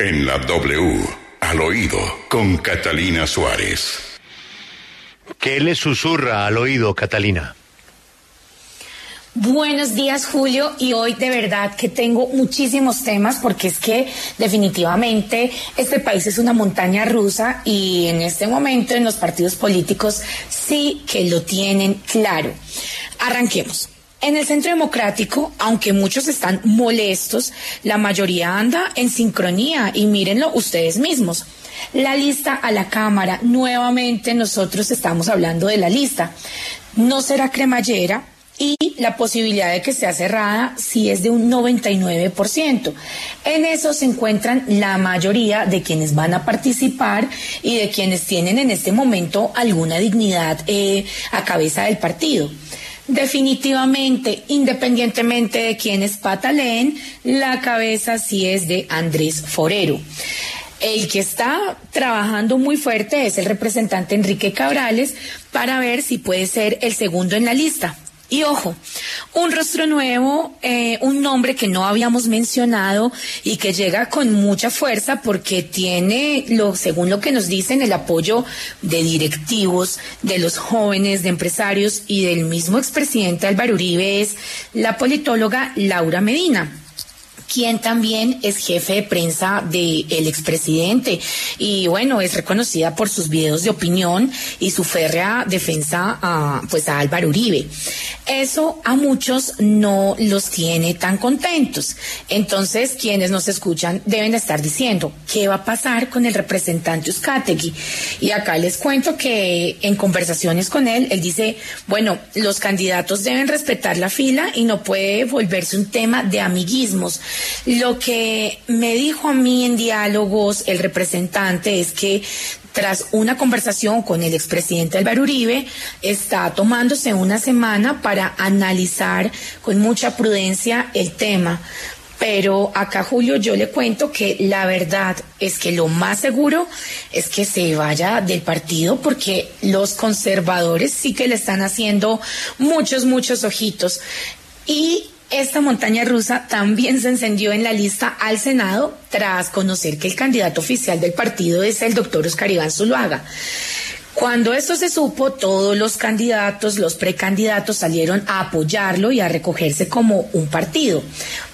En la W, al oído, con Catalina Suárez. ¿Qué le susurra al oído, Catalina? Buenos días, Julio. Y hoy de verdad que tengo muchísimos temas porque es que definitivamente este país es una montaña rusa y en este momento en los partidos políticos sí que lo tienen claro. Arranquemos. En el Centro Democrático, aunque muchos están molestos, la mayoría anda en sincronía y mírenlo ustedes mismos. La lista a la Cámara, nuevamente nosotros estamos hablando de la lista. No será cremallera, y la posibilidad de que sea cerrada si es de un 99%. En eso se encuentran la mayoría de quienes van a participar y de quienes tienen en este momento alguna dignidad eh, a cabeza del partido. Definitivamente, independientemente de quién es Patalén, la cabeza sí es de Andrés Forero. El que está trabajando muy fuerte es el representante Enrique Cabrales para ver si puede ser el segundo en la lista. Y ojo, un rostro nuevo, eh, un nombre que no habíamos mencionado y que llega con mucha fuerza porque tiene, lo, según lo que nos dicen, el apoyo de directivos, de los jóvenes, de empresarios y del mismo expresidente Álvaro Uribe, es la politóloga Laura Medina quien también es jefe de prensa del expresidente y bueno, es reconocida por sus videos de opinión y su férrea defensa a, pues a Álvaro Uribe. Eso a muchos no los tiene tan contentos. Entonces, quienes nos escuchan deben estar diciendo, ¿qué va a pasar con el representante Uzcategui? Y acá les cuento que en conversaciones con él, él dice, bueno, los candidatos deben respetar la fila y no puede volverse un tema de amiguismos lo que me dijo a mí en diálogos el representante es que tras una conversación con el expresidente Álvaro Uribe, está tomándose una semana para analizar con mucha prudencia el tema. Pero acá, Julio, yo le cuento que la verdad es que lo más seguro es que se vaya del partido porque los conservadores sí que le están haciendo muchos, muchos ojitos. Y esta montaña rusa también se encendió en la lista al Senado tras conocer que el candidato oficial del partido es el doctor Oscar Iván Zuluaga. Cuando esto se supo, todos los candidatos, los precandidatos salieron a apoyarlo y a recogerse como un partido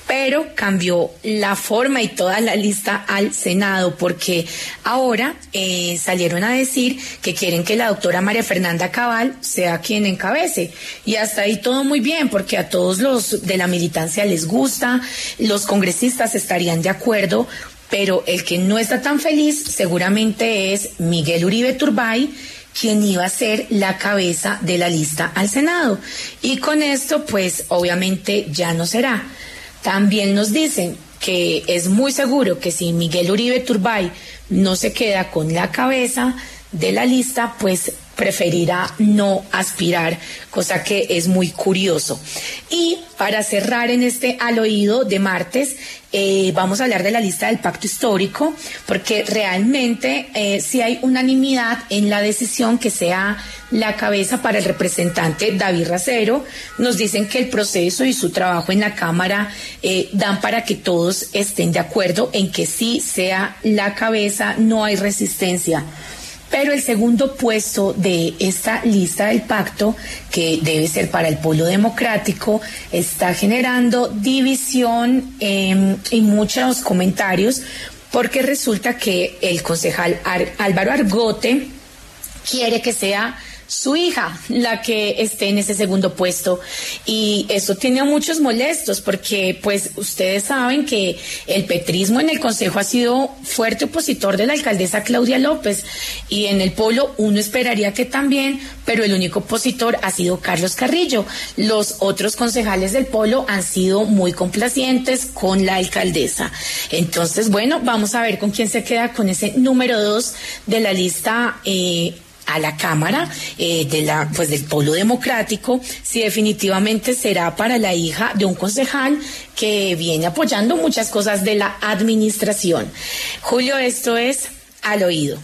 pero cambió la forma y toda la lista al Senado porque ahora eh, salieron a decir que quieren que la doctora María Fernanda Cabal sea quien encabece. Y hasta ahí todo muy bien porque a todos los de la militancia les gusta, los congresistas estarían de acuerdo, pero el que no está tan feliz seguramente es Miguel Uribe Turbay quien iba a ser la cabeza de la lista al Senado. Y con esto, pues obviamente ya no será. También nos dicen que es muy seguro que si Miguel Uribe Turbay no se queda con la cabeza de la lista, pues preferirá no aspirar, cosa que es muy curioso. Y para cerrar en este al oído de martes, eh, vamos a hablar de la lista del pacto histórico, porque realmente eh, si hay unanimidad en la decisión que sea la cabeza para el representante David Racero. Nos dicen que el proceso y su trabajo en la Cámara eh, dan para que todos estén de acuerdo en que sí sea la cabeza, no hay resistencia. Pero el segundo puesto de esta lista del pacto, que debe ser para el polo democrático, está generando división em, y muchos comentarios, porque resulta que el concejal Álvaro Argote quiere que sea su hija la que esté en ese segundo puesto. Y eso tiene a muchos molestos porque pues ustedes saben que el petrismo en el consejo ha sido fuerte opositor de la alcaldesa Claudia López y en el polo uno esperaría que también pero el único opositor ha sido Carlos Carrillo. Los otros concejales del polo han sido muy complacientes con la alcaldesa. Entonces bueno vamos a ver con quién se queda con ese número dos de la lista eh, a la Cámara eh, de la, pues del Polo Democrático, si definitivamente será para la hija de un concejal que viene apoyando muchas cosas de la administración. Julio, esto es al oído.